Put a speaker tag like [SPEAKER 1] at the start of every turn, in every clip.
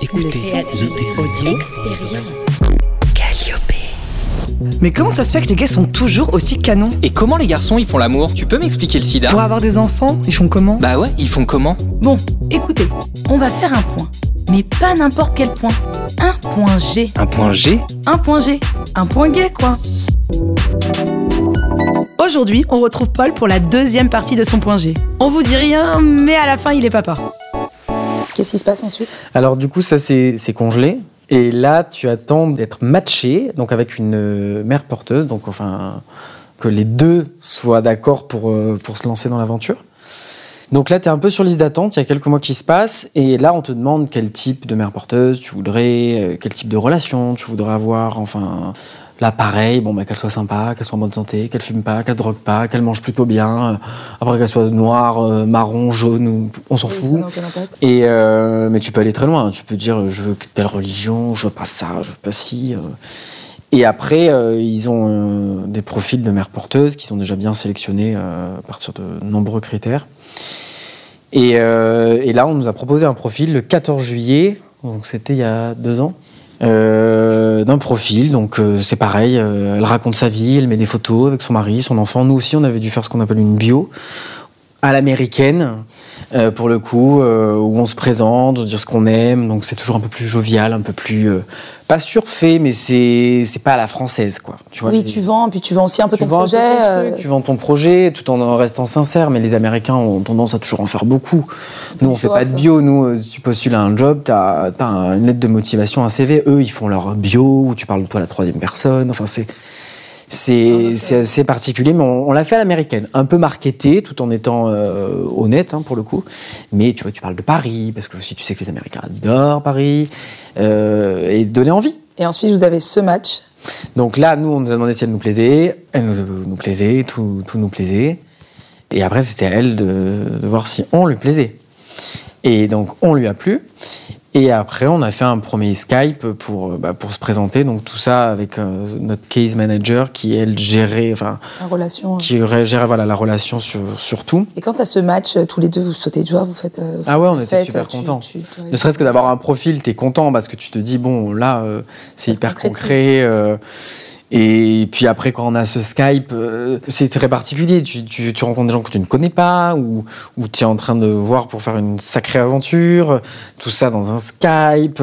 [SPEAKER 1] Écoutez,
[SPEAKER 2] Mais comment ça se fait que les gars sont toujours aussi canons?
[SPEAKER 3] Et comment les garçons ils font l'amour? Tu peux m'expliquer le sida?
[SPEAKER 2] Pour avoir des enfants, ils font comment?
[SPEAKER 3] Bah ouais, ils font comment?
[SPEAKER 1] Bon, écoutez, on va faire un point. Mais pas n'importe quel point. Un point G.
[SPEAKER 3] Un point G?
[SPEAKER 1] Un point G. Un point gay, quoi.
[SPEAKER 2] Aujourd'hui, on retrouve Paul pour la deuxième partie de son point G. On vous dit rien, mais à la fin, il est papa.
[SPEAKER 1] Qu'est-ce qui se passe ensuite?
[SPEAKER 4] Alors du coup, ça c'est congelé. Et là, tu attends d'être matché, donc avec une euh, mère porteuse, donc enfin que les deux soient d'accord pour, euh, pour se lancer dans l'aventure. Donc là, tu es un peu sur liste d'attente, il y a quelques mois qui se passent, et là, on te demande quel type de mère porteuse tu voudrais, euh, quel type de relation tu voudrais avoir, enfin... Là, pareil, bon, bah, qu'elle soit sympa, qu'elle soit en bonne santé, qu'elle fume pas, qu'elle drogue pas, qu'elle mange plutôt bien, euh, après qu'elle soit noire, euh, marron, jaune, ou, on s'en
[SPEAKER 1] Oui,
[SPEAKER 4] fout. Et euh, mais tu peux aller très loin. Tu peux dire je veux telle religion, je veux pas ça, je veux pas ci. Et après, euh, ils ont euh, des profils de mères porteuses qui sont déjà bien sélectionnés euh, à partir de nombreux critères. Et, et là, on nous a proposé un profil le 14 juillet, donc c'était il y a deux ans. Euh, d'un profil, donc euh, c'est pareil, euh, elle raconte sa vie, elle met des photos avec son mari, son enfant. Nous aussi, on avait dû faire ce qu'on appelle une bio à l'américaine, euh, pour le coup, euh, où on se présente, dire ce qu'on aime. Donc c'est toujours un peu plus jovial, un peu plus euh, pas surfait, mais c'est c'est pas à la française, quoi. Tu vois,
[SPEAKER 1] Oui, tu vends, puis tu vends aussi un peu
[SPEAKER 4] tu
[SPEAKER 1] ton
[SPEAKER 4] vends un peu
[SPEAKER 1] projet.
[SPEAKER 4] ton truc, tu vends ton projet tout en restant sincère, mais les Américains ont tendance à toujours en faire beaucoup. Nous, on fait pas de bio. Nous, tu postules à un job, tu as, une lettre de motivation, un CV. Eux, ils font leur bio, où tu parles de toi à la troisième personne. Enfin, c'est. C'est c'est assez particulier, mais on, on l'a fait à l'américaine. Un peu marketé, tout en étant euh, honnête, hein, pour le coup. Mais tu vois, tu parles de Paris, parce que aussi tu sais que les Américains adorent Paris, euh, et donner envie.
[SPEAKER 1] Et ensuite, vous avez ce match.
[SPEAKER 4] Donc là, nous, on nous a demandé si elle nous plaisait. Elle nous, nous plaisait, tout, tout nous plaisait. Et après, c'était à elle de, de voir si on lui plaisait. Et donc, on lui a plu. Et après, on a fait un premier Skype pour, euh, bah, pour se présenter. Donc, tout ça avec euh, notre case manager qui, elle, gérait, enfin,
[SPEAKER 1] En relation.
[SPEAKER 4] qui gérait voilà, la relation sur, sur tout.
[SPEAKER 1] Et quand tu as ce match, euh, tous les deux, vous sautez de joie, vous faites. euh, vous
[SPEAKER 4] Ah ouais, on était super
[SPEAKER 1] tu-
[SPEAKER 4] contents.
[SPEAKER 1] tu- tu-
[SPEAKER 4] Ne serait-ce que d'avoir un profil, t'es content parce que tu te dis, bon, là, euh, c'est hyper concret. euh, et puis après, quand on a ce Skype, euh, c'est très particulier. Tu, tu- rencontres des gens que tu ne connais pas ou, ou tu es en train de voir pour faire une sacrée aventure. Tout ça dans un Skype.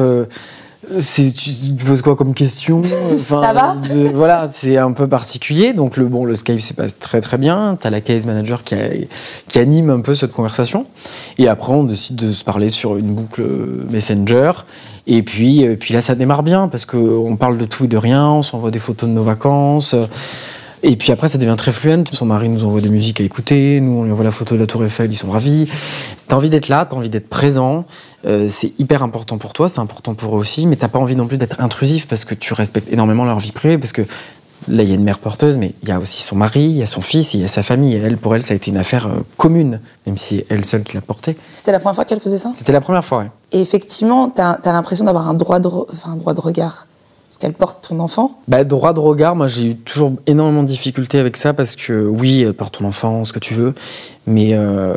[SPEAKER 4] Euh, c'est, tu, poses quoi comme question? Enfin,
[SPEAKER 1] Ça va?
[SPEAKER 4] de- Voilà, c'est un peu particulier. Donc, le, bon, le Skype se passe très très bien. Tu as la case manager qui, a- qui anime un peu cette conversation. Et après, on décide de se parler sur une boucle euh, Messenger. Et puis, euh, puis là, ça démarre bien parce qu'on parle de tout et de rien. On s'envoie des photos de nos vacances. Et puis après, ça devient très fluent. Son mari nous envoie des musiques à écouter. Nous, on lui envoie la photo de la Tour Eiffel. Ils sont ravis. T'as envie d'être là, t'as envie d'être présent. Euh, c'est hyper important pour toi, c'est important pour eux aussi. Mais t'as pas envie non plus d'être intrusif parce que tu respectes énormément leur vie privée. Parce que là, il y a une mère porteuse, mais il y a aussi son mari, il y a son fils, il y a sa famille. Et elle, pour elle, ça a été une affaire euh, commune, même si c'est elle seule qui l'a portée.
[SPEAKER 1] C'était la première fois qu'elle faisait ça?
[SPEAKER 4] C'était la première fois, ouais.
[SPEAKER 1] Et effectivement, tu as, l'impression d'avoir un droit de, enfin, un droit de regard. Qu'elle porte ton enfant.
[SPEAKER 4] Bah, droit de regard, moi j'ai eu toujours énormément de difficultés avec ça parce que oui, elle porte ton enfant, ce que tu veux, mais euh,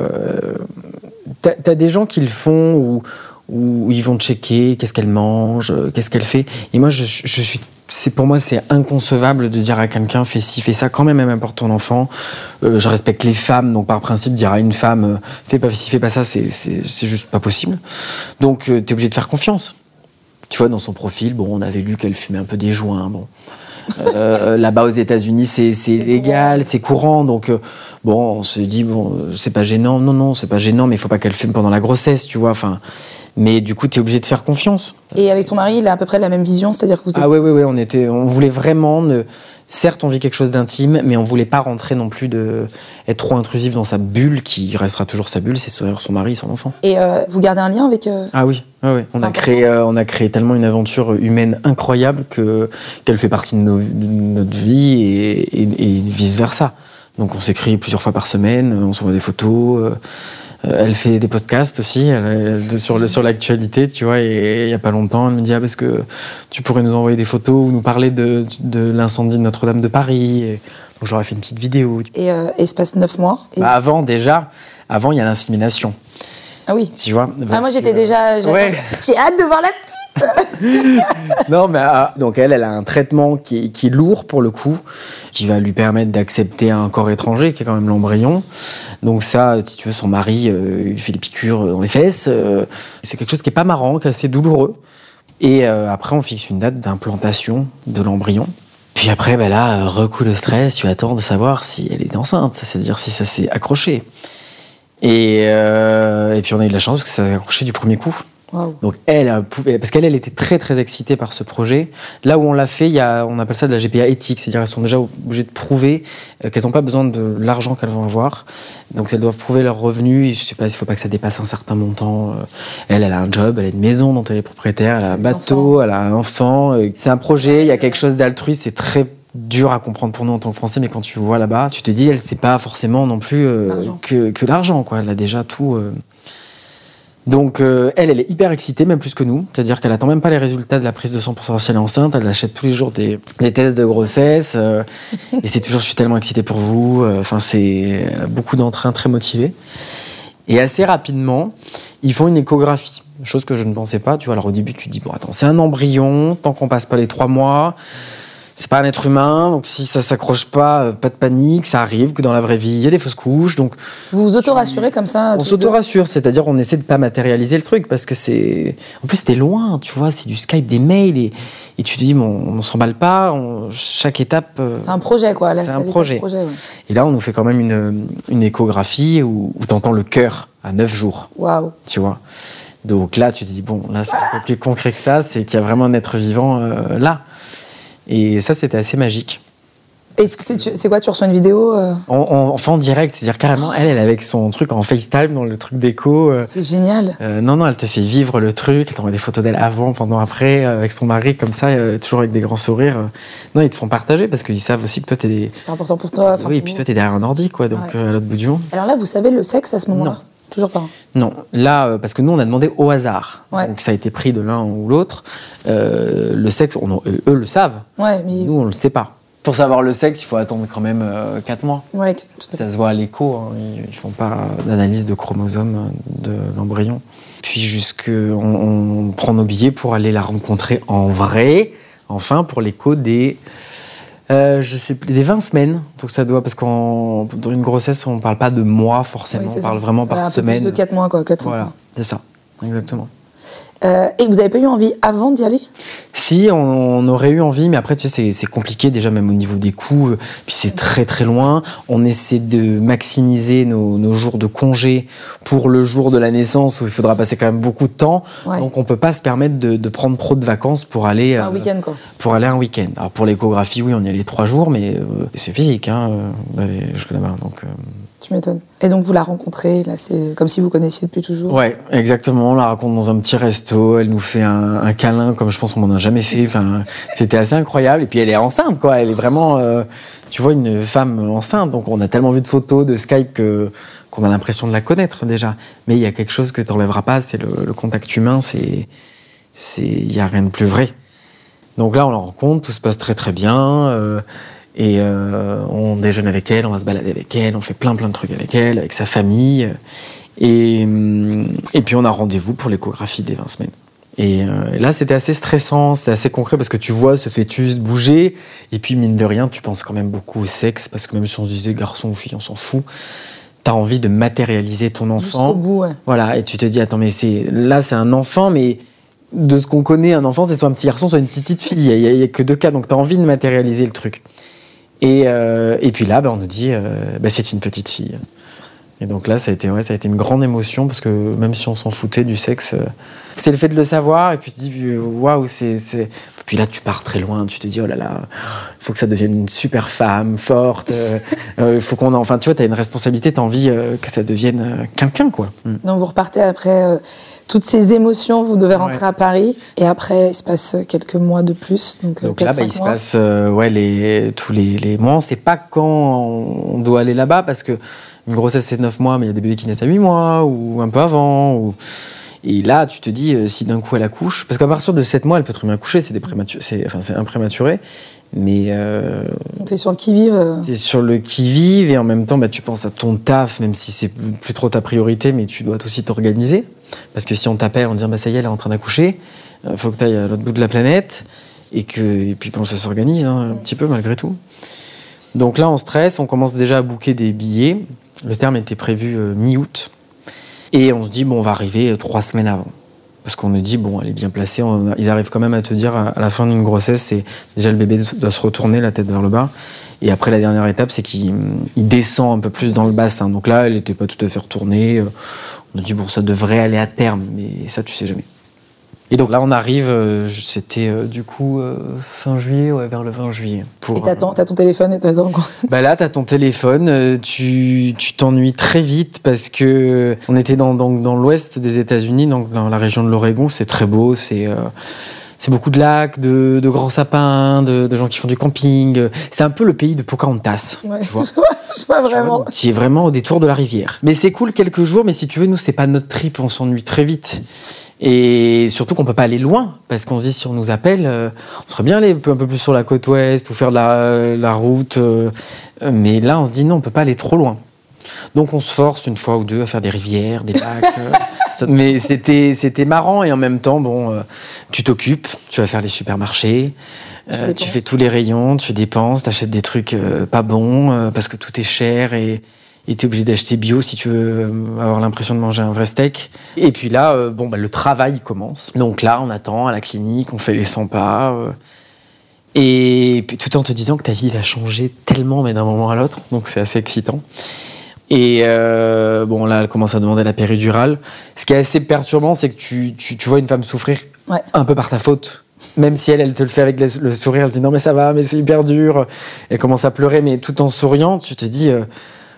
[SPEAKER 4] t'as as des gens qui le font où, où ils vont checker qu'est-ce qu'elle mange, euh, qu'est-ce qu'elle fait. Et moi, c'est pour moi c'est inconcevable de dire à quelqu'un fais ci, fais ça. Quand même, elle m'importe ton enfant. Euh, je respecte les femmes, donc par principe, dire à une femme euh, fais pas ci, fais pas ça, c'est juste pas possible. Donc, tu es obligé de faire confiance. Tu vois, dans son profil, bon, on avait lu qu'elle fumait un peu des joints. Bon. Euh, Là-bas aux États-Unis, c'est c'est légal, c'est courant. Donc, euh, bon, on se dit, bon, euh, c'est pas gênant. Non, non, c'est pas gênant, mais il faut pas qu'elle fume pendant la grossesse, tu vois. Enfin, mais du coup, tu es obligé de faire confiance.
[SPEAKER 1] Et avec ton mari, il a à peu près la même vision, c'est-à-dire que vous êtes.
[SPEAKER 4] Ah ouais, ouais, ouais, on était, on voulait vraiment ne. Certes, on vit quelque chose d'intime, mais on voulait pas rentrer non plus de être trop intrusif dans sa bulle, qui restera toujours sa bulle, c'est son son mari, son enfant.
[SPEAKER 1] Et euh, vous gardez un lien avec. euh,
[SPEAKER 4] Ah oui, ouais, ouais. On, a créé, euh, on a créé tellement une aventure humaine incroyable que qu'elle fait partie de, nos- de notre vie et, et- et vice-versa. Donc on s'écrit plusieurs fois par semaine, on s'envoie des photos. Euh, Elle fait des podcasts aussi elle, sur, le- sur l'actualité, tu vois. Et il y a pas longtemps, elle me dit ah, parce que tu pourrais nous envoyer des photos ou nous parler de, de l'incendie de Notre-Dame de Paris. Et donc j'aurais fait une petite vidéo.
[SPEAKER 1] Et, euh, passe neuf mois. Et
[SPEAKER 4] Bah, avant, déjà, avant, il y a l'insémination.
[SPEAKER 5] Ah oui.
[SPEAKER 4] Tu vois
[SPEAKER 5] Ah, moi, j'étais
[SPEAKER 4] que-
[SPEAKER 5] déjà.
[SPEAKER 4] Ouais.
[SPEAKER 5] J'ai hâte de voir la petite.
[SPEAKER 4] Non, mais ah, donc elle, elle a un traitement qui est, qui est lourd pour le coup, qui va lui permettre d'accepter un corps étranger, qui est quand même l'embryon. Donc ça, si tu veux, son mari, euh, il fait des piqûres dans les fesses. euh, c'est quelque chose qui est pas marrant, qui est assez douloureux. Et euh, après, on fixe une date d'implantation de l'embryon. Puis après, ben là, euh, recoup le stress, tu attends de savoir si elle est enceinte, c'est-à-dire si ça s'est accroché. Et, euh, et puis on a eu de la chance parce que ça s'est accroché du premier coup. Donc elle, a parce qu'elle, elle était très très excitée par ce projet. Là où on l'a fait, il y a, on appelle ça de la GPA éthique, c'est-à-dire elles sont déjà obligées de prouver euh, qu'elles n'ont pas besoin de l'argent qu'elles vont avoir. Donc elles doivent prouver leurs revenus. Je sais pas, il faut pas que ça dépasse un certain montant. Euh, Elle, elle a un job, elle a une maison dont elle est propriétaire, elle a un bateau, elle a un enfant. C'est un projet, il y a quelque chose d'altruiste, c'est très dur à comprendre pour nous en tant que Français, mais quand tu vois là-bas, tu te dis, elle, c'est pas forcément non plus euh, que, que l'argent, quoi. Elle a déjà tout. euh, donc euh, elle, elle est hyper excitée, même plus que nous. C'est-à-dire qu'elle attend même pas les résultats de la prise de sang pour savoir si elle est enceinte. Elle achète tous les jours des, des tests de grossesse. et c'est toujours, je suis tellement excitée pour vous. Enfin, c'est beaucoup d'entrain, très motivée. Et assez rapidement, ils font une échographie. Chose que je ne pensais pas. Tu vois, alors au début, tu te dis, bon, attends, c'est un embryon. Tant qu'on passe pas les trois mois, c'est pas un être humain. Donc si ça s'accroche pas, euh, pas de panique. Ça arrive que dans la vraie vie, il y a des fausses couches. Donc
[SPEAKER 5] Vous vous auto-rassurez comme ça
[SPEAKER 4] on s'auto-rassure, c'est-à-dire on essaie de pas matérialiser le truc parce que c'est. En plus, t'es loin, tu vois, c'est du Skype, des mails et, et tu te dis, bon, on s'emballe pas, on- chaque étape. euh,
[SPEAKER 5] C'est un projet, quoi. Là,
[SPEAKER 4] C'est un projet.
[SPEAKER 5] ouais.
[SPEAKER 4] Et là, on nous fait quand même une, une échographie où, où t'entends le cœur à 9 jours,
[SPEAKER 5] Waouh.
[SPEAKER 4] tu vois. Donc là, tu te dis, bon, là, c'est un peu plus concret que ça, c'est qu'il y a vraiment un être vivant euh, là. Et ça, c'était assez magique.
[SPEAKER 5] Et c'est quoi Tu reçois une vidéo euh,
[SPEAKER 4] On, on, on fait en direct, c'est-à-dire carrément, elle, elle est avec son truc en FaceTime dans le truc d'écho. euh,
[SPEAKER 5] C'est génial.
[SPEAKER 4] Euh, non, non, elle te fait vivre le truc, elle t'envoie des photos d'elle avant, pendant, après, euh, avec son mari, comme ça, euh, toujours avec des grands sourires. Non, ils te font partager parce qu'ils savent aussi que toi, t'es des...
[SPEAKER 5] C'est important pour toi.
[SPEAKER 4] oui, et puis toi, t'es derrière un ordi, quoi, donc
[SPEAKER 5] Ouais.
[SPEAKER 4] à l'autre bout du monde.
[SPEAKER 5] Alors là, vous savez le sexe à ce moment-là? Toujours pas.
[SPEAKER 4] Non, là, euh, parce que nous, on a demandé au hasard.
[SPEAKER 5] Ouais.
[SPEAKER 4] Donc ça a été pris de l'un ou l'autre. Euh, le sexe, on, eux, eux le savent.
[SPEAKER 5] Ouais, mais.
[SPEAKER 4] Nous, on le sait pas. Pour savoir le sexe, il faut attendre quand même 4 mois.
[SPEAKER 5] Ouais, tout à fait.
[SPEAKER 4] Ça se voit à l'écho, hein. ils, font pas d'analyse de chromosomes euh, de l'embryon. Puis jusque on, on prend nos billets pour aller la rencontrer en vrai, enfin pour l'écho des euh, je sais plus, des 20 semaines. Donc ça doit parce qu'en dans une grossesse on parle pas de mois forcément,
[SPEAKER 5] Oui,
[SPEAKER 4] on parle
[SPEAKER 5] ça.
[SPEAKER 4] vraiment
[SPEAKER 5] Ça
[SPEAKER 4] par semaine.
[SPEAKER 5] Plus de 4 mois, quoi. 4
[SPEAKER 4] Voilà, c'est ça, exactement.
[SPEAKER 5] Euh, et vous avez pas eu envie avant d'y aller?
[SPEAKER 4] Si, on, on aurait eu envie, mais après, tu sais, c'est- compliqué déjà, même au niveau des coûts. euh, Puis c'est très très loin. On essaie de maximiser nos, nos jours de congé pour le jour de la naissance où il faudra passer quand même beaucoup de temps.
[SPEAKER 5] Ouais.
[SPEAKER 4] Donc on peut pas se permettre de, de prendre trop de vacances pour aller
[SPEAKER 5] Un
[SPEAKER 4] euh,
[SPEAKER 5] week-end, quoi.
[SPEAKER 4] pour aller un week-end. Alors pour l'échographie, oui, on y allait trois jours, mais euh, c'est physique hein, d'aller jusque là-bas. Donc
[SPEAKER 5] Tu m'étonnes. Et donc, vous la rencontrez, là, c'est comme si vous connaissiez depuis toujours.
[SPEAKER 4] Ouais, exactement. On la raconte dans un petit resto. Elle nous fait un, câlin comme je pense qu'on m'en a jamais fait. Enfin, c'était assez incroyable. Et puis elle est enceinte, quoi. Elle est vraiment, euh, tu vois, une femme enceinte. Donc on a tellement vu de photos de Skype qu'on a l'impression de la connaître déjà. Mais il y a quelque chose que tu n'enlèveras pas, c'est le, le contact humain. C'est, c'est, il y a rien de plus vrai. Donc là, on la rencontre, tout se passe très très bien. euh, et euh, on déjeune avec elle, on va se balader avec elle, on fait plein plein de trucs avec elle, avec sa famille. Et, et puis on a rendez-vous pour l'échographie des 20 semaines. Et euh, là, c'était assez stressant, c'était assez concret parce que tu vois ce fœtus bouger. Et puis, mine de rien, tu penses quand même beaucoup au sexe parce que même si on se disait garçon ou fille, on s'en fout. T'as envie de matérialiser ton enfant.
[SPEAKER 5] bout, ouais.
[SPEAKER 4] Voilà, et tu te dis, attends, mais c'est là, c'est un enfant, mais de ce qu'on connaît, un enfant, c'est soit un petit garçon, soit une petite fille. Il n'y a, que deux cas, donc tu as envie de matérialiser le truc. Et, euh, et puis là, ben, on nous dit, euh, ben, c'est une petite fille. Et donc là, ça a, été, ouais, ça a été une grande émotion, parce que même si on s'en foutait du sexe, euh, c'est le fait de le savoir, et puis tu dis, waouh, c'est. Puis là, tu pars très loin, tu te dis, oh là là, il faut que ça devienne une super femme, forte, euh, euh, il faut qu'on. en- Enfin, tu vois, tu as une responsabilité, tu as envie euh, que ça devienne euh, quelqu'un, quoi. Mm.
[SPEAKER 5] Donc, vous repartez après toutes ces émotions, vous devez rentrer
[SPEAKER 4] Ouais.
[SPEAKER 5] à Paris. Et après, il se passe quelques mois de plus. Donc,
[SPEAKER 4] là, bah, il se passe ouais, les, tous les, les mois. On ne sait pas quand on doit aller là-bas parce que une grossesse, c'est 9 mois, mais il y a des bébés qui naissent à 8 mois ou un peu avant. Ou... Et là, tu te dis, euh, si d'un coup elle accouche, parce qu'à partir de 7 mois, elle peut très bien accoucher, c'est enfin, un prématuré, mais euh,
[SPEAKER 5] T'es sur le qui-vive. euh,
[SPEAKER 4] c'est sur le qui-vive et en même temps, bah, tu penses à ton taf, même si c'est plus trop ta priorité, mais tu dois aussi t'organiser. Parce que si on t'appelle, on dit, bah, ça y est, elle est en train d'accoucher, il faut que tu ailles à l'autre bout de la planète, et, que, et puis bon, ça s'organise hein, un petit peu malgré tout. Donc là, on stresse, on commence déjà à booker des billets. Le terme était prévu euh, mi-août. Et on se dit, bon, on va arriver trois semaines avant. Parce qu'on nous dit, bon, elle est bien placée. On- ils arrivent quand même à te dire, à la fin d'une grossesse, c'est déjà le bébé doit se retourner la tête vers le bas. Et après, la dernière étape, c'est qu'il il descend un peu plus dans le bassin. Donc là, elle n'était pas tout à fait retournée. Euh, On a dit, bon, ça devrait aller à terme, mais ça, tu sais jamais. Et donc là, on arrive, euh, c'était euh, du coup euh, fin juillet, ouais, vers le 20 juillet. Pour,
[SPEAKER 5] Et t'attends, t'as ton téléphone et t'attends quoi?
[SPEAKER 4] bah là, t'as ton téléphone, tu tu t'ennuies très vite parce que on était dans, dans, dans l'ouest des États-Unis, donc dans la région de l'Oregon, c'est très beau, c'est c'est beaucoup de lacs, de, de grands sapins, de, de gens qui font du camping. C'est un peu le pays de Pocahontas.
[SPEAKER 5] Ouais,
[SPEAKER 4] Tu vois
[SPEAKER 5] je vois, je vois vraiment.
[SPEAKER 4] Tu es vraiment au détour de la rivière. Mais c'est cool quelques jours, mais si tu veux, nous, c'est pas notre trip, on s'ennuie très vite. Et surtout qu'on peut pas aller loin, parce qu'on se dit si on nous appelle, euh, on serait bien aller un peu, un peu plus sur la côte ouest ou faire de la, la route. euh, euh, mais là, on se dit non, on peut pas aller trop loin. Donc on se force une fois ou deux à faire des rivières, des lacs. euh, ça- mais c'était c'était marrant et en même temps, bon, euh, tu t'occupes, tu vas faire les supermarchés.
[SPEAKER 5] Tu
[SPEAKER 4] euh, tu fais tous les rayons, tu dépenses, t'achètes des trucs euh, pas bons parce que tout est cher et et t'es obligé d'acheter bio si tu veux avoir l'impression de manger un vrai steak. Et puis là, euh, bon, bah, le travail commence. Donc là, on attend à la clinique, on fait les 100 pas. euh, et puis tout en te disant que ta vie va changer tellement, mais d'un moment à l'autre. Donc c'est assez excitant. Et euh, bon, là, elle commence à demander la péridurale. Ce qui est assez perturbant, c'est que tu, tu, tu vois une femme souffrir
[SPEAKER 5] Ouais.
[SPEAKER 4] un peu par ta faute. Même si elle, elle te le fait avec le, le sourire, elle dit non mais ça va, mais c'est hyper dur. Elle commence à pleurer, mais tout en souriant, tu te dis, euh,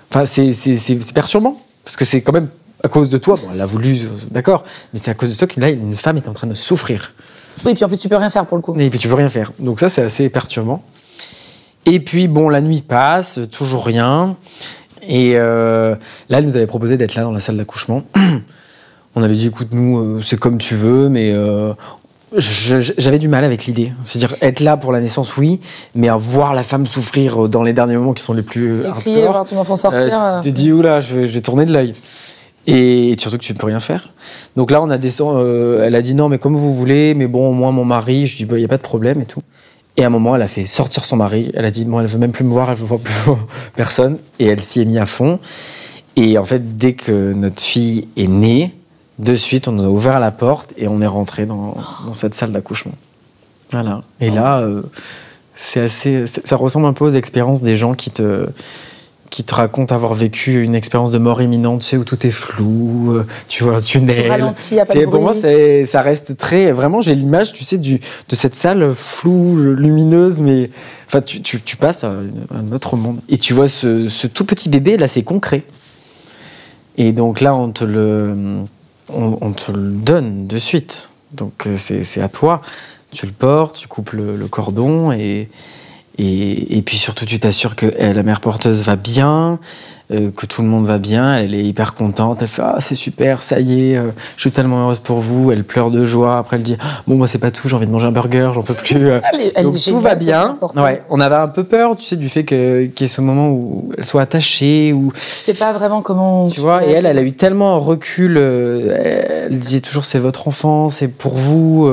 [SPEAKER 4] enfin c'est c'est- perturbant parce que c'est quand même à cause de toi. Bon, elle a voulu, euh, d'accord, mais c'est à cause de toi que là une femme est en train de souffrir.
[SPEAKER 5] Oui, puis en plus, tu peux rien faire pour le coup.
[SPEAKER 4] Et puis tu peux rien faire. Donc ça, c'est assez perturbant. Et puis bon, la nuit passe, toujours rien. Et euh, là, elle nous avait proposé d'être là dans la salle d'accouchement. On avait dit, écoute, nous, euh, c'est comme tu veux, mais euh, j'avais du mal avec l'idée. C'est-à-dire être là pour la naissance, oui, mais à voir la femme souffrir dans les derniers moments qui sont les plus
[SPEAKER 5] Et crier,
[SPEAKER 4] hardcore,
[SPEAKER 5] voir ton enfant sortir. euh,
[SPEAKER 4] tu te dis, oula, je vais, je vais tourner de l'œil. Et surtout que tu ne peux rien faire. Donc là, on a descendu. euh, elle a dit non, mais comme vous voulez, mais bon, moi, mon mari, je dis, il n'y a pas de problème et tout. Et à un moment, elle a fait sortir son mari. Elle a dit, bon, elle veut même plus me voir, elle veut voir plus personne. Et elle s'y est mise à fond. Et en fait, dès que notre fille est née, de suite, on a ouvert la porte et on est rentré dans, dans cette salle d'accouchement. Voilà. Et là, euh, c'est assez, ça ressemble un peu aux expériences des gens qui te, qui te racontent avoir vécu une expérience de mort imminente, tu sais, où tout est flou, euh, tu vois un tunnel.
[SPEAKER 5] Tu ralentis, pas de
[SPEAKER 4] C'est- Pour moi, ça reste très. Vraiment, j'ai l'image, tu sais, du, de cette salle floue, lumineuse, mais. Enfin, tu, tu, tu passes à un autre monde. Et tu vois ce, ce tout petit bébé, là, c'est concret. Et donc là, on te le, on, on te le donne de suite. Donc euh, c'est c'est à toi. Tu le portes, tu coupes le, le cordon et, et, et puis surtout, tu t'assures que eh, la mère porteuse va bien, euh, que tout le monde va bien. Elle est hyper contente. Elle fait Ah, c'est super, ça y est, euh, je suis tellement heureuse pour vous. Elle pleure de joie. Après, elle dit Ah, Bon, moi, c'est pas tout, j'ai envie de manger un burger, j'en peux plus. euh.
[SPEAKER 5] Elle elle
[SPEAKER 4] Donc tout va bien. Ouais, on avait un peu peur, tu sais, du fait que- qu'il y ait ce moment où elle soit attachée, ou
[SPEAKER 5] Tu sais pas vraiment comment.
[SPEAKER 4] tu vois. Et elle, elle a eu tellement un recul. euh, elle disait toujours c'est votre enfant, c'est pour vous.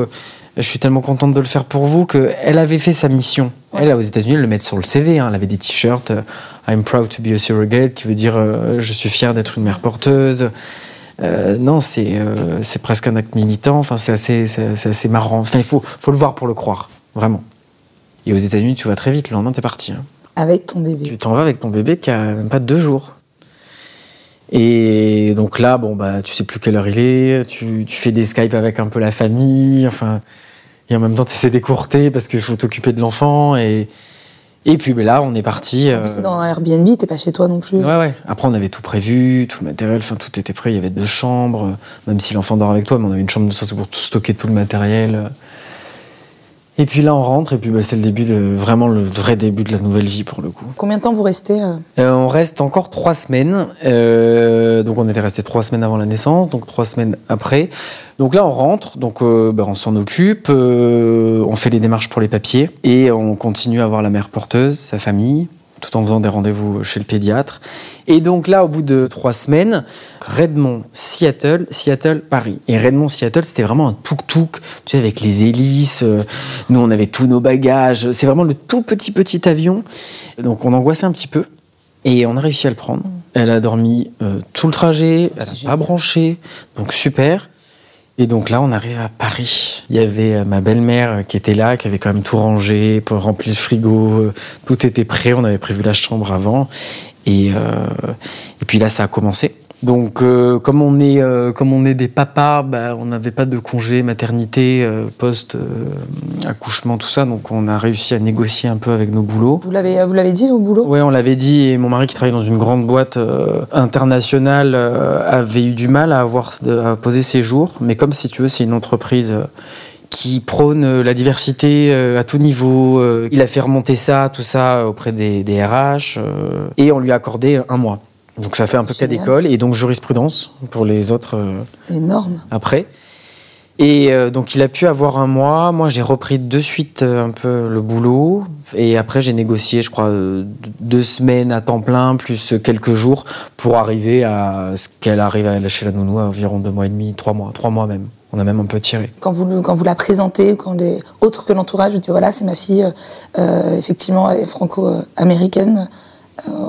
[SPEAKER 4] Je suis tellement contente de le faire pour vous que elle avait fait sa mission. Elle, aux États-Unis, elle le met sur le CV. hein. Elle avait des t-shirts euh, I'm proud to be a surrogate, qui veut dire euh, je suis fière d'être une mère porteuse. Euh, non, c'est euh, presque un acte militant. Enfin, c'est assez, assez marrant. Enfin, il faut, faut le voir pour le croire, vraiment. Et aux États-Unis, tu vas très vite. Le lendemain, t'es parti. hein.
[SPEAKER 5] Avec ton bébé.
[SPEAKER 4] Tu t'en vas avec ton bébé qui a même pas deux jours. Et donc là, bon, bah, tu sais plus quelle heure il est, tu, tu fais des Skype avec un peu la famille, enfin, et en même temps, tu essaies d'écourter parce qu'il faut t'occuper de l'enfant. Et, et puis ben là, on est parti. Euh,
[SPEAKER 5] c'est dans un Airbnb, t'es pas chez toi non plus.
[SPEAKER 4] Ouais, ouais. Après, on avait tout prévu, tout le matériel, enfin, tout était prêt. Il y avait deux chambres, même si l'enfant dort avec toi, mais on avait une chambre de ça pour tout stocker tout le matériel. Et puis là, on rentre, et puis bah, c'est le début de vraiment le vrai début de la nouvelle vie pour le coup.
[SPEAKER 5] Combien de temps vous restez euh
[SPEAKER 4] Euh, on reste encore trois semaines. Euh, donc on était resté trois semaines avant la naissance, donc trois semaines après. Donc là, on rentre, donc bah, on s'en occupe, on fait les démarches pour les papiers et on continue à voir la mère porteuse, sa famille, tout en faisant des rendez-vous chez le pédiatre. Et donc là, au bout de trois semaines, Redmond, Seattle, Seattle, Paris. Et Redmond, Seattle, c'était vraiment un tuk-tuk, tu sais, avec les hélices. euh, Nous, on avait tous nos bagages. C'est vraiment le tout petit, petit avion. Donc on angoissait un petit peu. Et on a réussi à le prendre. Elle a dormi euh, tout le trajet, elle n'a pas branché, donc super. Et donc là, on arrive à Paris. Il y avait euh, ma belle-mère euh, qui était là, qui avait quand même tout rangé, pour remplir le frigo. euh, Tout était prêt, on avait prévu la chambre avant. Et, euh, et puis là, ça a commencé. Donc, euh, comme, on est, euh, comme on est des papas, bah, on n'avait pas de congé maternité, euh, post-accouchement, tout ça. Donc, on a réussi à négocier un peu avec nos boulots.
[SPEAKER 5] Vous l'avez vous l'avez dit au boulot
[SPEAKER 4] Ouais, on l'avait dit, et mon mari qui travaille dans une grande boîte euh, internationale euh, avait eu du mal à avoir à poser ses jours. Mais comme si tu veux, c'est une entreprise euh, qui prône euh, la diversité euh, à tout niveau. euh, il a fait remonter ça, tout ça auprès des, des RH, euh, et on lui a accordé un mois. Donc ça fait un peu cas d'école, et donc jurisprudence pour les autres euh,
[SPEAKER 5] Énorme.
[SPEAKER 4] après. Et euh, donc il a pu avoir un mois. Moi j'ai repris de suite euh, un peu le boulot. Et après j'ai négocié, je crois, euh, deux semaines à temps plein plus quelques jours pour arriver à ce qu'elle arrive à lâcher la nounou à environ deux mois et demi, trois mois, trois mois même. On a même un peu tiré.
[SPEAKER 5] Quand vous, quand vous la présentez, quand les autres que l'entourage vous dit voilà, c'est ma fille, effectivement, elle est franco-américaine,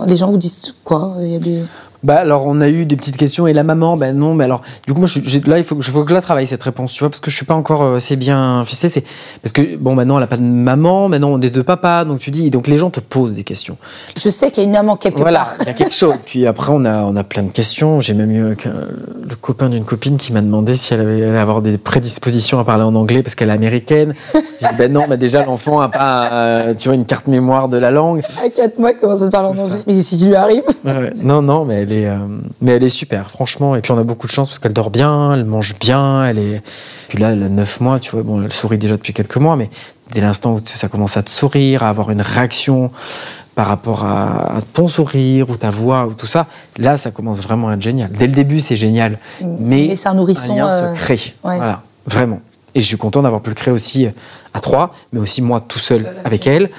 [SPEAKER 5] les gens vous disent quoi? Il y a des.
[SPEAKER 4] Bah alors on a eu des petites questions et la maman ben non mais alors du coup moi je, là il faut que je faut que je la travaille cette réponse tu vois parce que je suis pas encore euh, assez bien fixé c'est parce que bon maintenant elle a pas de maman maintenant on est deux papas donc tu dis donc les gens te posent des questions
[SPEAKER 5] Je sais qu'il y a une maman quelque
[SPEAKER 4] Voilà,
[SPEAKER 5] part.
[SPEAKER 4] il y a quelque chose. Puis après, on a, on a plein de questions. J'ai même eu euh, le copain d'une copine qui m'a demandé si elle avait, elle allait avoir des prédispositions à parler en anglais parce qu'elle est américaine. J'ai dit, ben non, mais déjà, l'enfant a pas, euh, tu vois, une carte mémoire de la langue.
[SPEAKER 5] À 4 mois, commence à parler en anglais. Mais si tu lui arrives.
[SPEAKER 4] Non, non, mais elle est, euh, mais elle est super, franchement. Et puis, on a beaucoup de chance parce qu'elle dort bien, elle mange bien, elle est. Puis là, elle a 9 mois, tu vois. Bon, elle sourit déjà depuis quelques mois, mais dès l'instant où ça commence à te sourire, à avoir une réaction par rapport à, ton sourire ou ta voix ou tout ça, là, ça commence vraiment à être génial. Dès le début, c'est génial. Mais,
[SPEAKER 5] Mais c'est un nourrisson.
[SPEAKER 4] un lien
[SPEAKER 5] euh,
[SPEAKER 4] se crée.
[SPEAKER 5] ouais.
[SPEAKER 4] Voilà, vraiment. Et je suis content d'avoir pu le créer aussi à trois, mais aussi moi tout seul,
[SPEAKER 5] Seul avec
[SPEAKER 4] avec elle.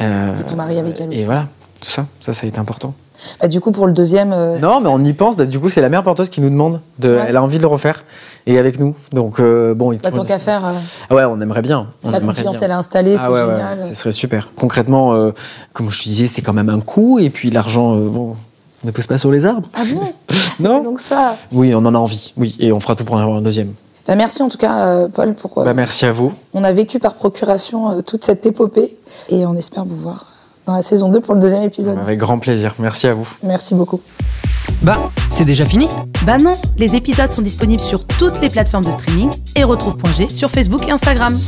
[SPEAKER 4] Euh,
[SPEAKER 5] Et ton mari avec elle aussi.
[SPEAKER 4] Et voilà, tout ça, ça, ça a été important.
[SPEAKER 5] bah, du coup, pour le deuxième, euh,
[SPEAKER 4] Non, mais on y pense. Bah, du coup, c'est la mère porteuse qui nous demande. De,
[SPEAKER 5] Ouais.
[SPEAKER 4] Elle a envie de le refaire. Et avec nous. Donc, euh, bon, il
[SPEAKER 5] bah, tant qu'à faire, euh,
[SPEAKER 4] Ah ouais, on aimerait bien. On
[SPEAKER 5] la
[SPEAKER 4] aimerait
[SPEAKER 5] confiance,
[SPEAKER 4] bien.
[SPEAKER 5] elle est installée, c'est
[SPEAKER 4] Ah ouais, ouais,
[SPEAKER 5] génial.
[SPEAKER 4] ce serait super. Concrètement, euh, comme je te disais, c'est quand même un coût. Et puis, l'argent, euh, bon, ne pousse pas sur les arbres.
[SPEAKER 5] Ah bon Ah,
[SPEAKER 4] Non.
[SPEAKER 5] donc ça.
[SPEAKER 4] Oui, on en a envie. Oui, et on fera tout pour en avoir un deuxième.
[SPEAKER 5] Bah, merci en tout cas, euh, Paul, pour. euh,
[SPEAKER 4] Bah, merci à vous.
[SPEAKER 5] on a vécu par procuration euh, toute cette épopée et on espère vous voir dans la saison 2 pour le deuxième épisode.
[SPEAKER 4] Avec grand plaisir. Merci à vous.
[SPEAKER 5] Merci beaucoup.
[SPEAKER 3] Bah, c'est déjà fini
[SPEAKER 1] Bah non, les épisodes sont disponibles sur toutes les plateformes de streaming et retrouve.g sur Facebook et Instagram.